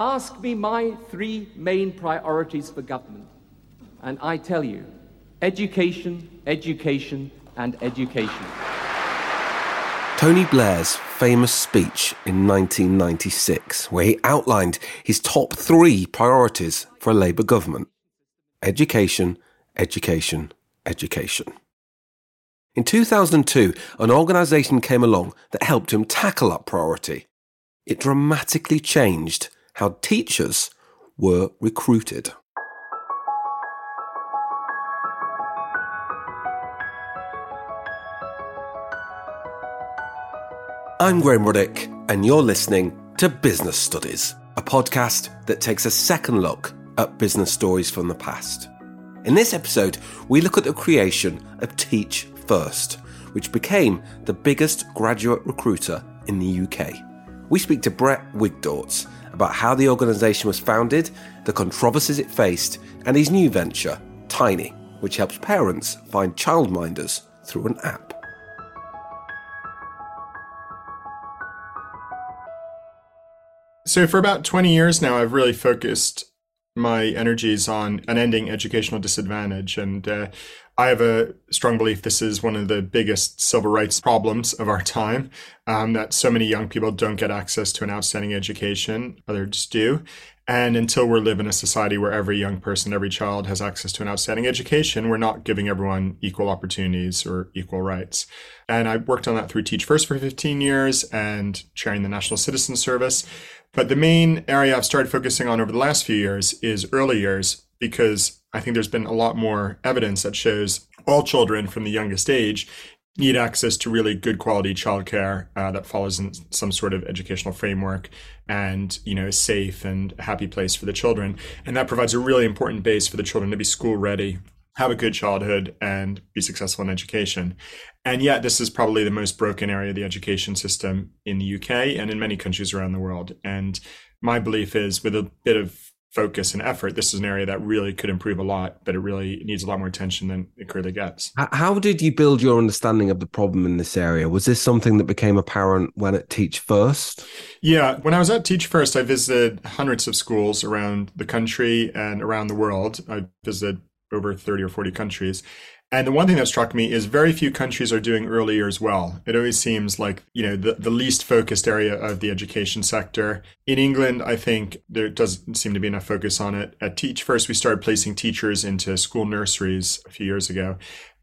Ask me my three main priorities for government, and I tell you education, education, and education. Tony Blair's famous speech in 1996, where he outlined his top three priorities for a Labour government education, education, education. In 2002, an organisation came along that helped him tackle that priority. It dramatically changed how teachers were recruited. I'm Graham Ruddick, and you're listening to Business Studies, a podcast that takes a second look at business stories from the past. In this episode, we look at the creation of Teach First, which became the biggest graduate recruiter in the UK. We speak to Brett Wigdortz about how the organisation was founded, the controversies it faced, and his new venture, Tiny, which helps parents find childminders through an app. So, for about 20 years now, I've really focused my energies on unending educational disadvantage. And uh, I have a strong belief this is one of the biggest civil rights problems of our time um, that so many young people don't get access to an outstanding education, others do. And until we live in a society where every young person, every child has access to an outstanding education, we're not giving everyone equal opportunities or equal rights. And I worked on that through Teach First for 15 years and chairing the National Citizen Service. But the main area I've started focusing on over the last few years is early years because I think there's been a lot more evidence that shows all children from the youngest age need access to really good quality childcare uh, that follows in some sort of educational framework and you know a safe and happy place for the children and that provides a really important base for the children to be school ready have a good childhood and be successful in education and yet, this is probably the most broken area of the education system in the UK and in many countries around the world. And my belief is with a bit of focus and effort, this is an area that really could improve a lot, but it really needs a lot more attention than it currently gets. How did you build your understanding of the problem in this area? Was this something that became apparent when at Teach First? Yeah, when I was at Teach First, I visited hundreds of schools around the country and around the world. I visited over 30 or 40 countries. And the one thing that struck me is very few countries are doing early years well. It always seems like, you know, the, the least focused area of the education sector. In England, I think there doesn't seem to be enough focus on it. At Teach First, we started placing teachers into school nurseries a few years ago.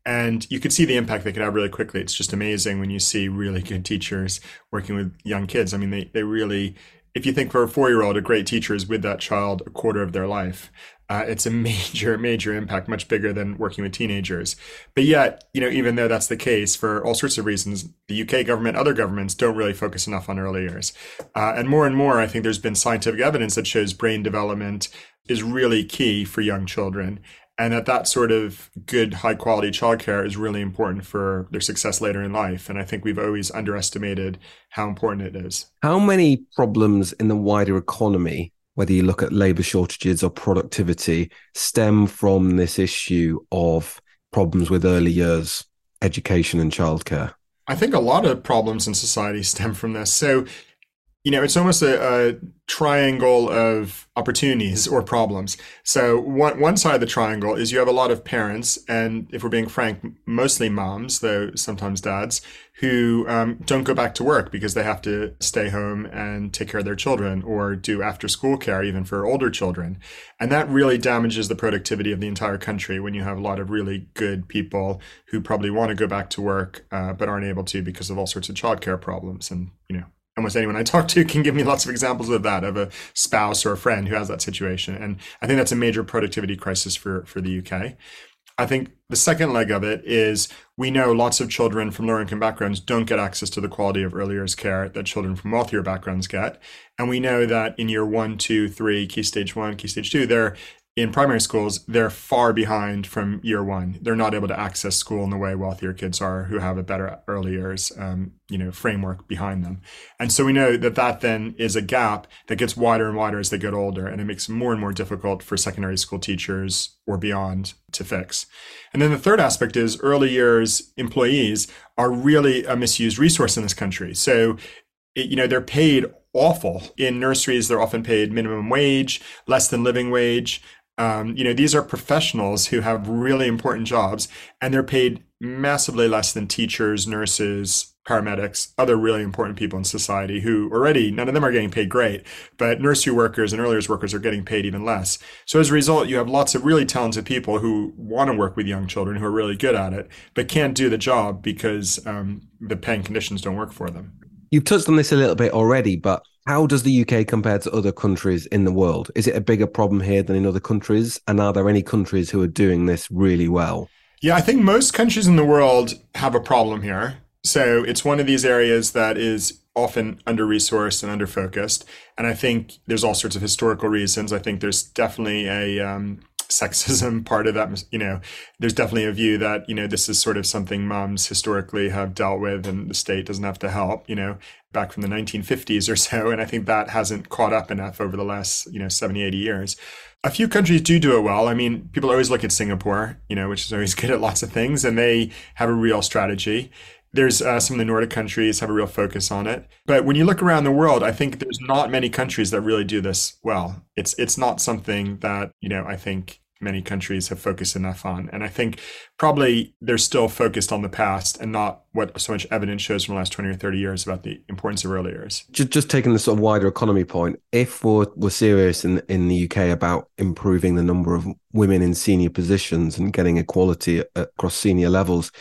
And you could see the impact they could have really quickly. It's just amazing when you see really good teachers working with young kids. I mean, they, they really, if you think for a four year old, a great teacher is with that child a quarter of their life uh, it's a major, major impact, much bigger than working with teenagers. But yet, you know, even though that's the case for all sorts of reasons, the UK government, other governments don't really focus enough on early years. Uh, and more and more, I think there's been scientific evidence that shows brain development is really key for young children. And that that sort of good, high quality childcare is really important for their success later in life. And I think we've always underestimated how important it is. How many problems in the wider economy whether you look at labor shortages or productivity, stem from this issue of problems with early years education and childcare? I think a lot of problems in society stem from this. So, you know, it's almost a, a triangle of opportunities or problems. So one one side of the triangle is you have a lot of parents, and if we're being frank, mostly moms, though sometimes dads, who um, don't go back to work because they have to stay home and take care of their children or do after school care even for older children, and that really damages the productivity of the entire country when you have a lot of really good people who probably want to go back to work uh, but aren't able to because of all sorts of childcare problems and you know almost anyone I talk to can give me lots of examples of that, of a spouse or a friend who has that situation. And I think that's a major productivity crisis for, for the UK. I think the second leg of it is we know lots of children from lower income backgrounds don't get access to the quality of early years care that children from wealthier backgrounds get. And we know that in year one, two, three, key stage one, key stage two, they're in primary schools, they're far behind from year one. They're not able to access school in the way wealthier kids are, who have a better early years, um, you know, framework behind them. And so we know that that then is a gap that gets wider and wider as they get older, and it makes it more and more difficult for secondary school teachers or beyond to fix. And then the third aspect is early years employees are really a misused resource in this country. So, it, you know, they're paid awful. In nurseries, they're often paid minimum wage, less than living wage. Um, you know, these are professionals who have really important jobs and they're paid massively less than teachers, nurses, paramedics, other really important people in society who already, none of them are getting paid great, but nursery workers and early years workers are getting paid even less. So as a result, you have lots of really talented people who want to work with young children who are really good at it, but can't do the job because um, the paying conditions don't work for them. You've touched on this a little bit already, but how does the UK compare to other countries in the world? Is it a bigger problem here than in other countries? And are there any countries who are doing this really well? Yeah, I think most countries in the world have a problem here. So it's one of these areas that is often under resourced and under focused. And I think there's all sorts of historical reasons. I think there's definitely a um, sexism part of that. You know, there's definitely a view that, you know, this is sort of something moms historically have dealt with and the state doesn't have to help, you know, back from the 1950s or so. And I think that hasn't caught up enough over the last, you know, 70, 80 years. A few countries do do it well. I mean, people always look at Singapore, you know, which is always good at lots of things, and they have a real strategy. There's uh, some of the Nordic countries have a real focus on it. But when you look around the world, I think there's not many countries that really do this well. It's it's not something that, you know, I think many countries have focused enough on. And I think probably they're still focused on the past and not what so much evidence shows from the last 20 or 30 years about the importance of early years. Just, just taking the sort of wider economy point, if we're, we're serious in, in the UK about improving the number of women in senior positions and getting equality across senior levels,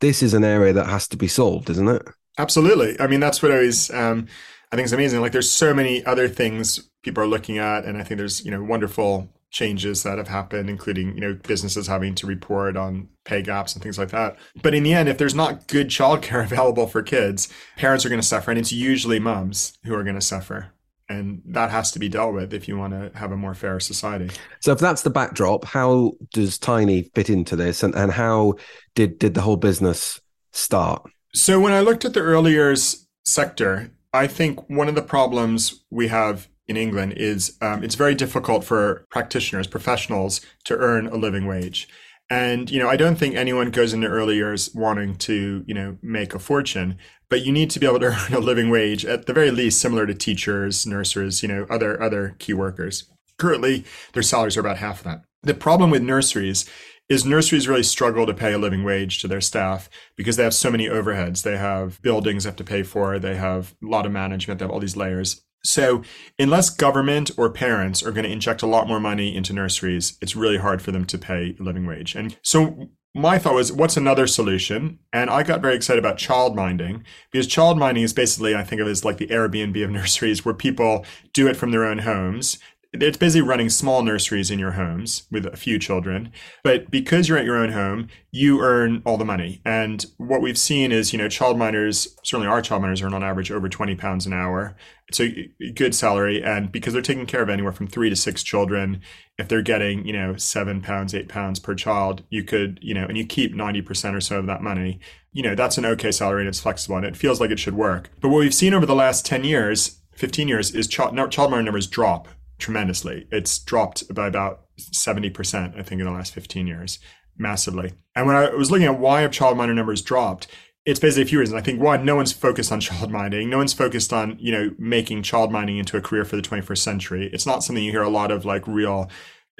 this is an area that has to be solved, isn't it? Absolutely. I mean, that's what I always, um, I think is amazing. Like there's so many other things people are looking at. And I think there's, you know, wonderful changes that have happened, including, you know, businesses having to report on pay gaps and things like that. But in the end, if there's not good childcare available for kids, parents are going to suffer. And it's usually moms who are going to suffer. And that has to be dealt with if you want to have a more fair society. So if that's the backdrop, how does Tiny fit into this and, and how did did the whole business start? So when I looked at the earlier sector, I think one of the problems we have in England is um, it's very difficult for practitioners, professionals, to earn a living wage. And, you know, I don't think anyone goes into early years wanting to, you know, make a fortune, but you need to be able to earn a living wage at the very least similar to teachers, nurses, you know, other, other key workers. Currently, their salaries are about half of that. The problem with nurseries is nurseries really struggle to pay a living wage to their staff because they have so many overheads. They have buildings they have to pay for, they have a lot of management, they have all these layers. So, unless government or parents are going to inject a lot more money into nurseries, it's really hard for them to pay a living wage. And so, my thought was, what's another solution? And I got very excited about child minding because child minding is basically, I think of it as like the Airbnb of nurseries where people do it from their own homes it's busy running small nurseries in your homes with a few children. But because you're at your own home, you earn all the money. And what we've seen is, you know, childminders, certainly our childminders earn on average over 20 pounds an hour. It's a good salary. And because they're taking care of anywhere from three to six children, if they're getting, you know, seven pounds, eight pounds per child, you could, you know, and you keep 90% or so of that money, you know, that's an okay salary and it's flexible and it feels like it should work. But what we've seen over the last 10 years, 15 years is child, childminder numbers drop tremendously. It's dropped by about 70%, I think, in the last 15 years, massively. And when I was looking at why have childminder numbers dropped, it's basically a few reasons. I think one, no one's focused on child minding. No one's focused on, you know, making child minding into a career for the 21st century. It's not something you hear a lot of like real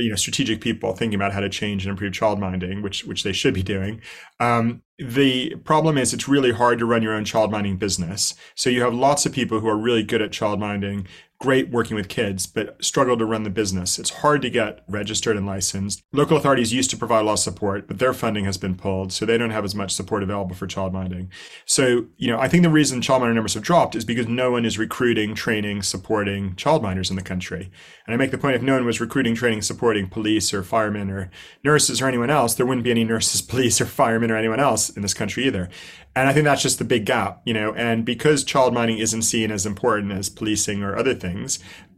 you know strategic people thinking about how to change and improve child minding which which they should be doing um, the problem is it's really hard to run your own child minding business so you have lots of people who are really good at child minding great working with kids, but struggle to run the business. It's hard to get registered and licensed. Local authorities used to provide a lot of support, but their funding has been pulled, so they don't have as much support available for childminding. So, you know, I think the reason childminder numbers have dropped is because no one is recruiting, training, supporting childminders in the country. And I make the point if no one was recruiting, training, supporting police or firemen or nurses or anyone else, there wouldn't be any nurses, police, or firemen or anyone else in this country either. And I think that's just the big gap, you know. And because child minding isn't seen as important as policing or other things,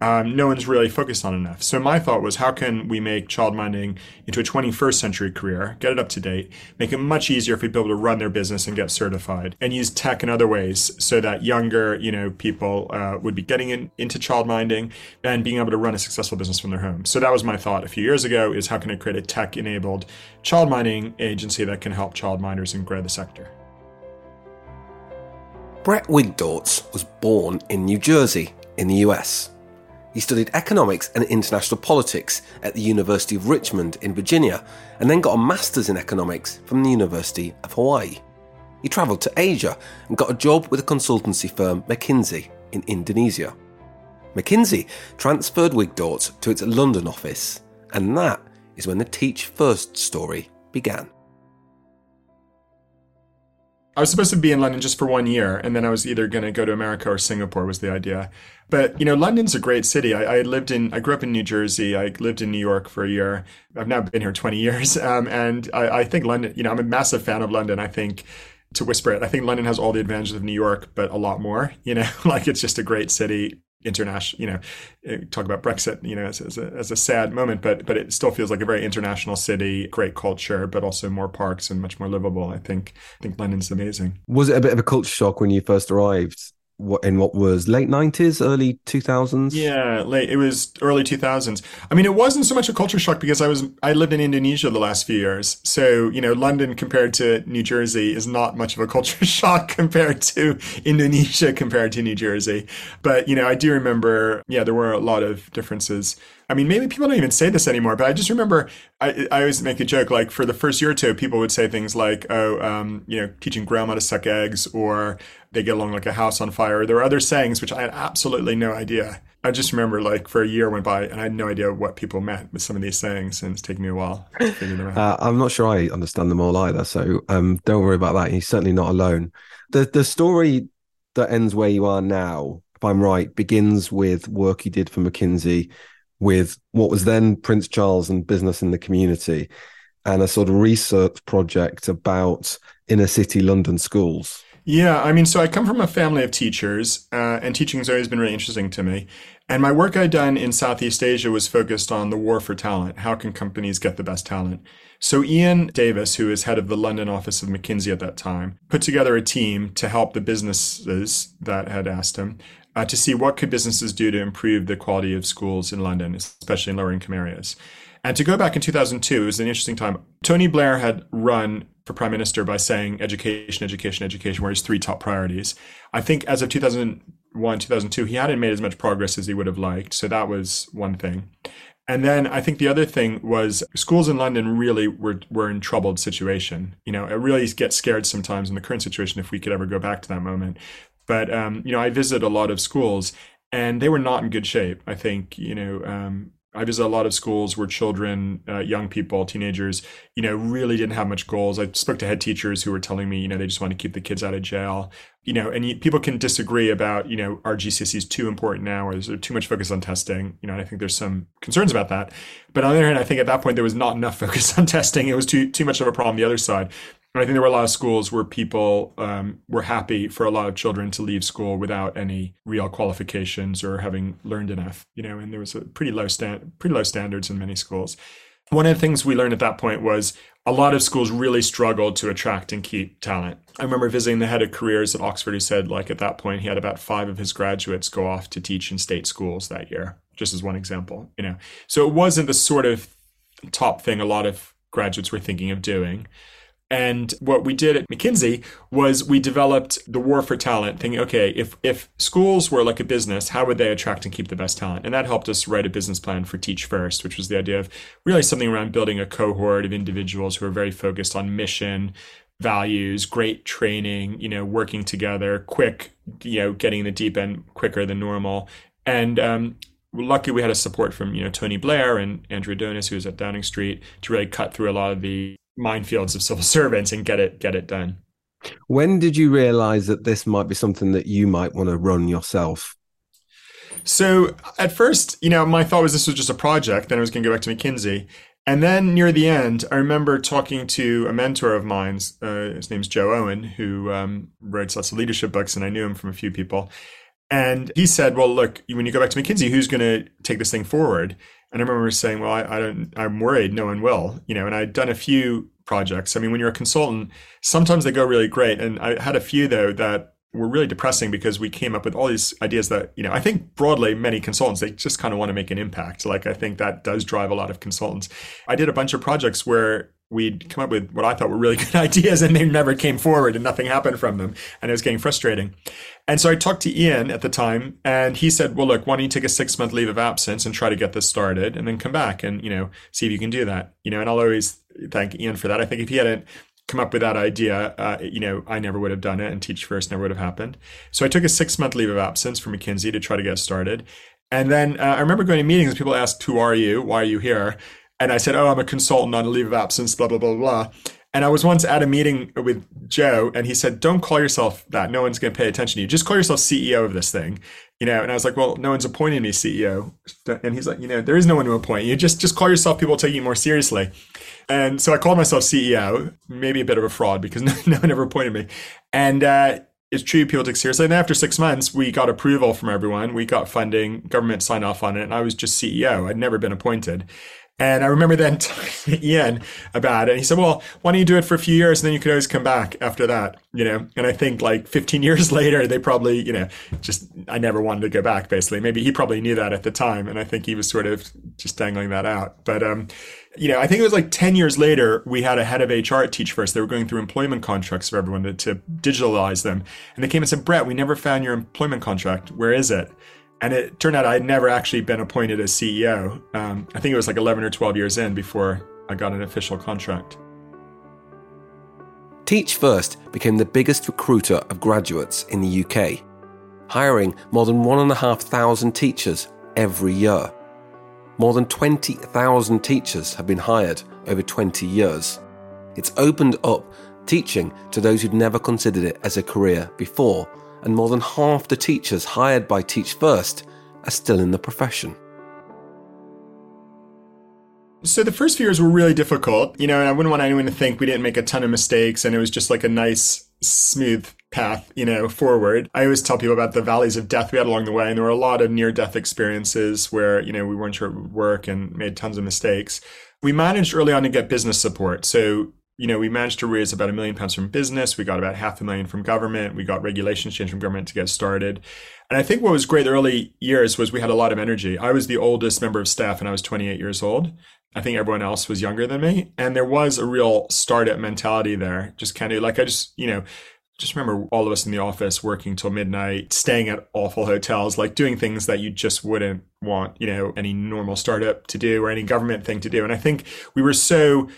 um, no one's really focused on enough. So my thought was, how can we make child minding into a 21st century career, get it up to date, make it much easier for people to run their business and get certified, and use tech in other ways so that younger, you know, people uh, would be getting in, into child minding and being able to run a successful business from their home. So that was my thought a few years ago: is how can I create a tech-enabled child minding agency that can help child minders and grow the sector. Brett Wigdortz was born in New Jersey in the US. He studied economics and international politics at the University of Richmond in Virginia and then got a master's in economics from the University of Hawaii. He travelled to Asia and got a job with a consultancy firm McKinsey in Indonesia. McKinsey transferred Wigdortz to its London office, and that is when the Teach First story began. I was supposed to be in London just for one year, and then I was either going to go to America or Singapore was the idea. But you know, London's a great city. I, I, lived in, I grew up in New Jersey. I lived in New York for a year. I've now been here 20 years, um, and I, I think London. You know, I'm a massive fan of London. I think to whisper it, I think London has all the advantages of New York, but a lot more. You know, like it's just a great city international you know eh, talk about brexit you know as, as, a, as a sad moment but but it still feels like a very international city great culture but also more parks and much more livable i think. I think london's amazing. Was it a bit of a culture shock when you first arrived what in what was late 90s early 2000s yeah late it was early 2000s i mean it wasn't so much a culture shock because i was i lived in indonesia the last few years. So you know london compared to new jersey is not much of a culture shock compared to indonesia compared to new jersey. But you know i do remember yeah there were a lot of differences I mean, maybe people don't even say this anymore, but I just remember I, I always make a joke like for the first year or two, people would say things like, oh, um, you know, teaching grandma to suck eggs or they get along like a house on fire. There were other sayings which I had absolutely no idea. I just remember like for a year went by and I had no idea what people meant with some of these sayings, and it's taken me a while to figure them out. Uh, I'm not sure I understand them all either, so um, don't worry about that. You're certainly not alone. The the story that ends where you are now, if I'm right, begins with work you did for McKinsey with what was then Prince Charles and business in the community and a sort of research project about inner city London schools. Yeah, I mean, so I come from a family of teachers, uh, and teaching has always been really interesting to me. And my work I'd done in Southeast Asia was focused on the war for talent. How can companies get the best talent? So Ian Davis, who is head of the London office of McKinsey at that time, put together a team to help the businesses that had asked him uh, to see what could businesses do to improve the quality of schools in London, especially in lower income areas. And to go back in 2002, it was an interesting time. Tony Blair had run for prime minister by saying education, education, education were his three top priorities. I think as of 2001, 2002, he hadn't made as much progress as he would have liked. So that was one thing. And then I think the other thing was schools in London really were, were in troubled situation. You know, it really gets scared sometimes in the current situation if we could ever go back to that moment. But um, you know, I visit a lot of schools, and they were not in good shape. I think you know. Um, I visit a lot of schools where children, uh, young people, teenagers, you know, really didn't have much goals. I spoke to head teachers who were telling me, you know, they just want to keep the kids out of jail. You know, and you, people can disagree about, you know, are GCSEs too important now, or is there too much focus on testing? You know, I think there's some concerns about that. But on the other hand, I think at that point there was not enough focus on testing. It was too too much of a problem the other side. I think there were a lot of schools where people um, were happy for a lot of children to leave school without any real qualifications or having learned enough, you know, and there was a pretty low stand, pretty low standards in many schools. One of the things we learned at that point was a lot of schools really struggled to attract and keep talent. I remember visiting the head of careers at Oxford who said, like, at that point, he had about five of his graduates go off to teach in state schools that year, just as one example, you know. So it wasn't the sort of top thing a lot of graduates were thinking of doing. And what we did at McKinsey was we developed the war for talent, thinking, okay, if, if schools were like a business, how would they attract and keep the best talent? And that helped us write a business plan for Teach First, which was the idea of really something around building a cohort of individuals who are very focused on mission, values, great training, you know, working together, quick, you know, getting in the deep end quicker than normal. And um, luckily we had a support from, you know, Tony Blair and Andrew Adonis, who was at Downing Street, to really cut through a lot of the minefields of civil servants and get it get it done. When did you realize that this might be something that you might want to run yourself? So at first, you know, my thought was this was just a project, then I was going to go back to McKinsey. And then near the end, I remember talking to a mentor of mine. Uh, his name's Jo Owen, who um, writes lots of leadership books, and I knew him from a few people. And he said, "Well, look, when you go back to McKinsey, who's going to take this thing forward?" And I remember saying, well, I, I don't, I'm worried no one will, you know, and I'd done a few projects. I mean, when you're a consultant, sometimes they go really great. And I had a few though that were really depressing because we came up with all these ideas that, you know, I think broadly many consultants, they just kind of want to make an impact. Like I think that does drive a lot of consultants. I did a bunch of projects where we'd come up with what I thought were really good ideas and they never came forward and nothing happened from them. And it was getting frustrating. And so I talked to Ian at the time and he said, well, look, why don't you take a six month leave of absence and try to get this started and then come back and, you know, see if you can do that, you know, and I'll always thank Ian for that. I think if he hadn't come up with that idea, uh, you know, I never would have done it and Teach First never would have happened. So I took a six month leave of absence for McKinsey to try to get started. And then uh, I remember going to meetings, people asked, who are you? Why are you here? And I said, oh, I'm a consultant on a leave of absence, blah, blah, blah, blah. And I was once at a meeting with Jo, and he said, "Don't call yourself that. No one's going to pay attention to you. Just call yourself CEO of this thing." You know. And I was like, "Well, no one's appointing me CEO." And he's like, "You know, there is no one to appoint you. Just just call yourself. People take you more seriously." And so I called myself CEO. Maybe a bit of a fraud because no, no one ever appointed me. And uh, it's true people took seriously. And after six months, we got approval from everyone. We got funding. Government signed off on it, and I was just CEO. I'd never been appointed. And I remember then talking to Ian about it. And he said, Well, why don't you do it for a few years and then you could always come back after that? You know, and I think like 15 years later, they probably, you know, just, I never wanted to go back basically. Maybe he probably knew that at the time. And I think he was sort of just dangling that out. But, um, you know, I think it was like 10 years later, we had a head of HR Teach First. They were going through employment contracts for everyone to, to digitalize them. And they came and said, Brett, we never found your employment contract. Where is it? And it turned out I had never actually been appointed as CEO. Um, I think it was like 11 or 12 years in before I got an official contract. Teach First became the biggest recruiter of graduates in the UK, hiring more than 1,500 teachers every year. More than 20,000 teachers have been hired over 20 years. It's opened up teaching to those who'd never considered it as a career before and more than half the teachers hired by Teach First are still in the profession. So the first few years were really difficult, you know, and I wouldn't want anyone to think we didn't make a ton of mistakes and it was just like a nice, smooth path, you know, forward. I always tell people about the valleys of death we had along the way, and there were a lot of near death experiences where, you know, we weren't sure it would work and made tons of mistakes. We managed early on to get business support. So you know, we managed to raise about a million pounds from business. We got about half a million from government. We got regulations changed from government to get started. And I think what was great the early years was we had a lot of energy. I was the oldest member of staff and I was 28 years old. I think everyone else was younger than me. And there was a real startup mentality there. Just kind of like, I just, you know, just remember all of us in the office working till midnight, staying at awful hotels, like doing things that you just wouldn't want, you know, any normal startup to do or any government thing to do. And I think we were so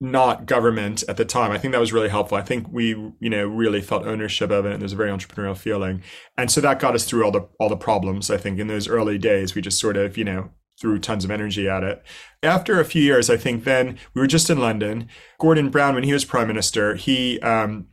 not government at the time. I think that was really helpful. I think we, you know, really felt ownership of it and there's a very entrepreneurial feeling. And so that got us through all the all the problems. I think in those early days we just sort of, you know, threw tons of energy at it. After a few years, I think then we were just in London. Gordon Brown, when he was prime minister, he um,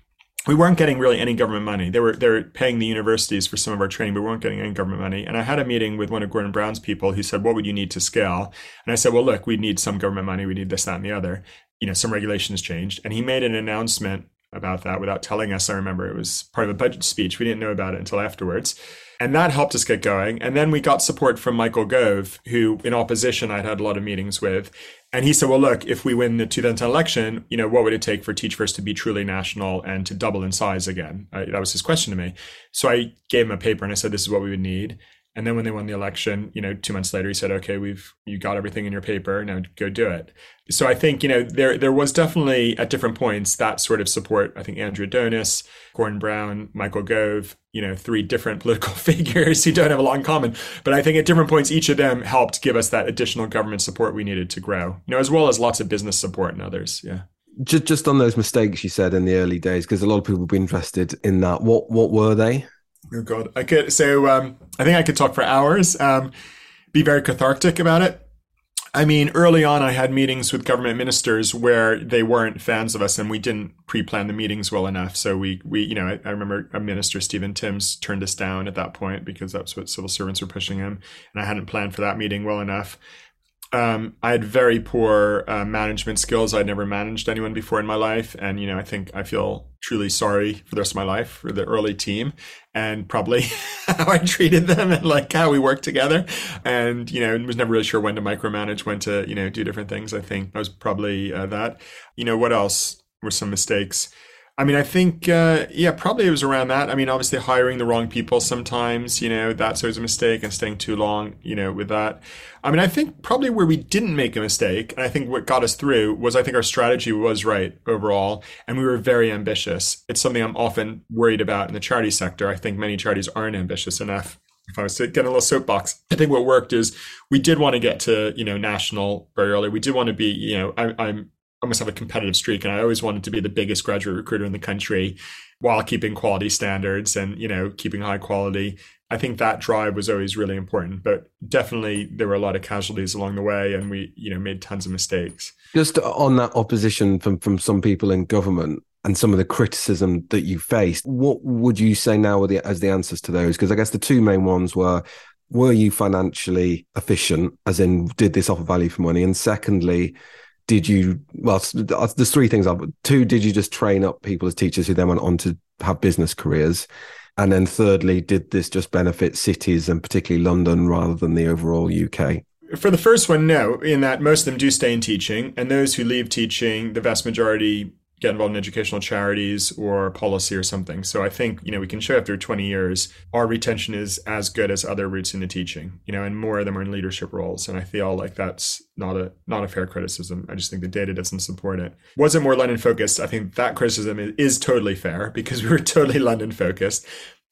we weren't getting really any government money. They were they were paying the universities for some of our training, but we weren't getting any government money. And I had a meeting with one of Gordon Brown's people who said, "What would you need to scale?" And I said, "Well, look, we need some government money. We need this, that, and the other." You know, some regulations changed. And he made an announcement about that without telling us. I remember it was part of a budget speech. We didn't know about it until afterwards. And that helped us get going. And then we got support from Michael Gove, who in opposition I'd had a lot of meetings with. And he said, well, look, if we win the 2010 election, you know, what would it take for Teach First to be truly national and to double in size again? That was his question to me. So I gave him a paper and I said, this is what we would need. And then when they won the election, you know, two months later, he said, "Okay, we've you got everything in your paper. Now go do it." So I think you know there there was definitely at different points that sort of support. I think Andrew Adonis, Gordon Brown, Michael Gove, you know, three different political figures who don't have a lot in common. But I think at different points, each of them helped give us that additional government support we needed to grow. You know, as well as lots of business support and others. Yeah. Just just on those mistakes you said in the early days, because a lot of people would be interested in that. What what were they? Oh God, I could. So um, I think I could talk for hours. Um, be very cathartic about it. I mean, early on, I had meetings with government ministers where they weren't fans of us, and we didn't pre-plan the meetings well enough. So we, we, you know, I, I remember a minister, Stephen Timms, turned us down at that point because that's what civil servants were pushing him, and I hadn't planned for that meeting well enough um, I had very poor uh, management skills. I'd never managed anyone before in my life, and you know, I think I feel truly sorry for the rest of my life for the early team and probably how I treated them and like how we worked together. And you know, was never really sure when to micromanage, when to you know do different things. I think I was probably uh, that. You know, what else were some mistakes? I mean, I think, uh, yeah, probably it was around that. I mean, obviously hiring the wrong people sometimes, you know, that's always a mistake and staying too long, you know, with that. I mean, I think probably where we didn't make a mistake, and I think what got us through was I think our strategy was right overall, and we were very ambitious. It's something I'm often worried about in the charity sector. I think many charities aren't ambitious enough if I was to get a little soapbox, I think what worked is we did want to get to you know national very early. We did want to be you know I, I'm almost have a competitive streak and I always wanted to be the biggest graduate recruiter in the country while keeping quality standards and you know keeping high quality. I think that drive was always really important, but definitely there were a lot of casualties along the way and we you know made tons of mistakes. Just on that opposition from from some people in government and some of the criticism that you faced, what would you say now the, as the answers to those? Because I guess the two main ones were were you financially efficient, as in did this offer value for money? And secondly, did you well uh, there's three things up two did you just train up people as teachers who then went on to have business careers? And then thirdly did this just benefit cities and particularly london rather than the overall uk for the first one no in that most of them do stay in teaching and those who leave teaching the vast majority get involved in educational charities or policy or something. So I think, you know, we can show after 20 years, our retention is as good as other routes into teaching, you know, and more of them are in leadership roles. And I feel like that's not a not a fair criticism. I just think the data doesn't support it. Was it more London focused? I think that criticism is, is totally fair because we were totally London focused.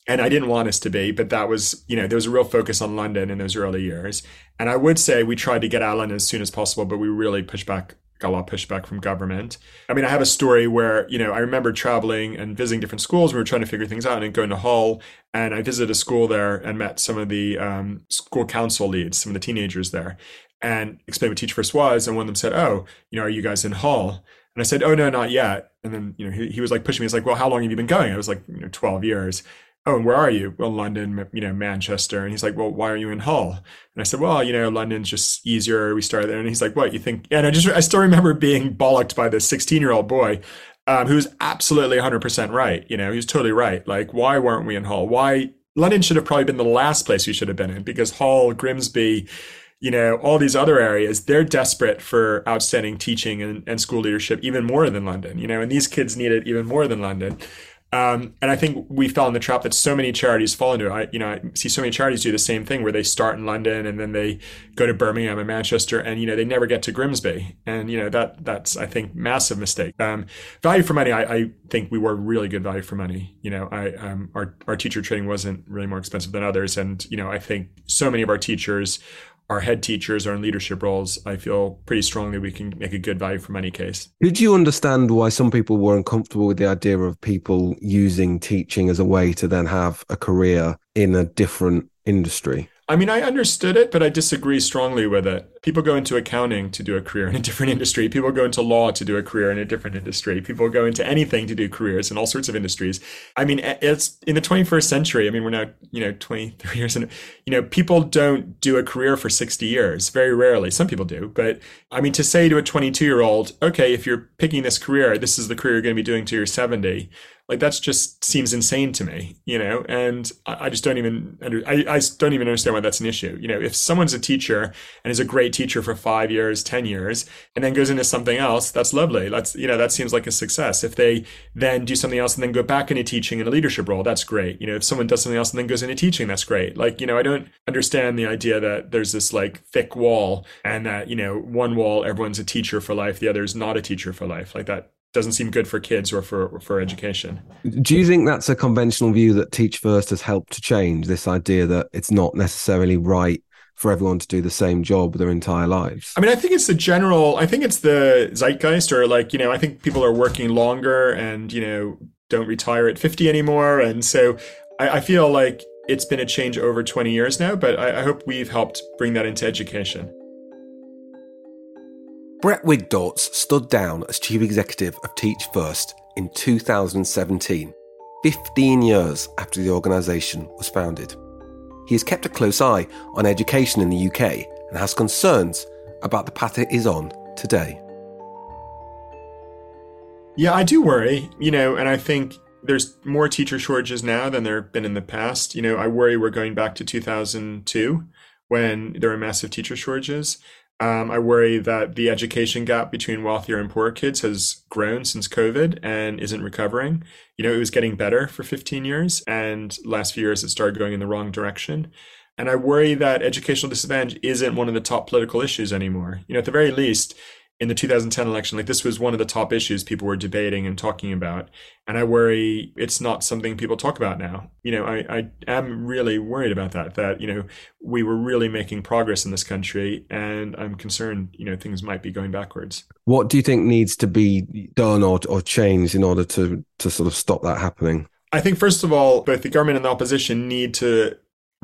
And I didn't want us to be, but that was, you know, there was a real focus on London in those early years. And I would say we tried to get out of London as soon as possible, but we really pushed back got a lot of pushback from government. I mean, I have a story where, you know, I remember traveling and visiting different schools. We were trying to figure things out and going to Hull. And I visited a school there and met some of the um, school council leads, some of the teenagers there, and explained what Teach First was. And one of them said, Oh, you know, are you guys in Hull? And I said, Oh, no, not yet. And then, you know, he, he was like pushing me. He's like, Well, how long have you been going? I was like, you know, 12 years oh, and where are you? Well, London, you know, Manchester. And he's like, well, why are you in Hull? And I said, well, you know, London's just easier. We started there. And he's like, what, you think? And I just, I still remember being bollocked by this 16 year old boy um, who's absolutely 100% right. You know, he's totally right. Like, why weren't we in Hull? Why? London should have probably been the last place we should have been in because Hull, Grimsby, you know, all these other areas, they're desperate for outstanding teaching and, and school leadership even more than London, you know, and these kids need it even more than London. Um, and I think we fell in the trap that so many charities fall into. I, you know, I see so many charities do the same thing where they start in London and then they go to Birmingham and Manchester, and you know they never get to Grimsby. And you know that that's I think massive mistake. Um, value for money, I, I, think we were really good value for money. You know, I um, our our teacher training wasn't really more expensive than others, and you know I think so many of our teachers our head teachers are in leadership roles, I feel pretty strongly we can make a good value for money case. Did you understand why some people were uncomfortable with the idea of people using teaching as a way to then have a career in a different industry? I mean, I understood it, but I disagree strongly with it. People go into accounting to do a career in a different industry. People go into law to do a career in a different industry. People go into anything to do careers in all sorts of industries. I mean, it's in the 21st century. I mean, we're now, you know, 23 years and, you know, people don't do a career for 60 years. Very rarely. Some people do. But I mean, to say to a 22 year old, okay, if you're picking this career, this is the career you're going to be doing to your 70 like that's just seems insane to me you know? And i, I just don't even I, I don't even understand why that's an issue. You know if someone's a teacher and is a great teacher for five years ten years and then goes into something else that's lovely. That's you know that seems like a success. If they then do something else and then go back into teaching in a leadership role that's great. You know if someone does something else and then goes into teaching that's great. Like you know i don't understand the idea that there's this like thick wall and that you know one wall everyone's a teacher for life the other is not a teacher for life. Like that doesn't seem good for kids or for for education. Do you think that's a conventional view that Teach First has helped to change this idea that it's not necessarily right for everyone to do the same job their entire lives? I mean, I think it's the general. I think it's the zeitgeist, or like you know, I think people are working longer and you know don't retire at fifty anymore, and so I, I feel like it's been a change over twenty years now. But I, I hope we've helped bring that into education. Brett Wigdortz stood down as chief executive of Teach First in 2017, 15 years after the organisation was founded. He has kept a close eye on education in the UK and has concerns about the path it is on today. Yeah, I do worry, you know, and I think there's more teacher shortages now than there have been in the past. You know, I worry we're going back to 2002 when there were massive teacher shortages. Um, I worry that the education gap between wealthier and poorer kids has grown since COVID and isn't recovering. You know, it was getting better for 15 years, and last few years it started going in the wrong direction. And I worry that educational disadvantage isn't one of the top political issues anymore. You know, at the very least, in the 2010 election, like this was one of the top issues people were debating and talking about. And I worry it's not something people talk about now. You know, I, I am really worried about that, that, you know, we were really making progress in this country and I'm concerned, you know, things might be going backwards. What do you think needs to be done or, or changed in order to, to sort of stop that happening? I think, first of all, both the government and the opposition need to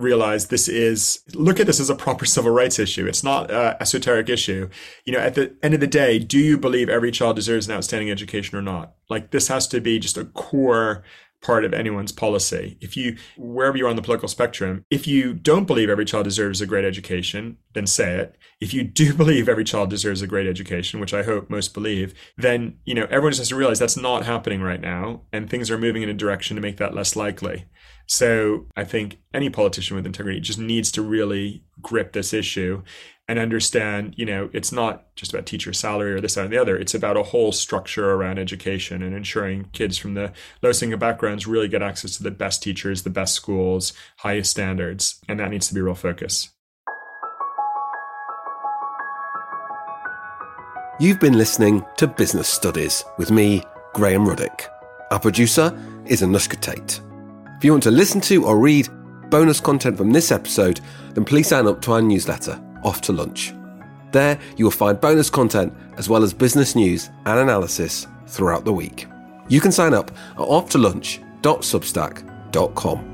realize this is look at this as a proper civil rights issue. It's not a esoteric issue. You know at the end of the day do you believe every child deserves an outstanding education or not? Like this has to be just a core part of anyone's policy. If you wherever you are on the political spectrum if you don't believe every child deserves a great education then say it. If you do believe every child deserves a great education which i hope most believe then you know everyone just has to realize that's not happening right now and things are moving in a direction to make that less likely so I think any politician with integrity just needs to really grip this issue and understand, you know, it's not just about teacher salary or this, that, and the other. It's about a whole structure around education and ensuring kids from the lowest income backgrounds really get access to the best teachers, the best schools, highest standards. And that needs to be a real focus. You've been listening to Business Studies with me, Graham Ruddick. Our producer is Anushka Tate. If you want to listen to or read bonus content from this episode, then please sign up to our newsletter, Off to Lunch. There, you will find bonus content as well as business news and analysis throughout the week. You can sign up at offtolunch.substack.com.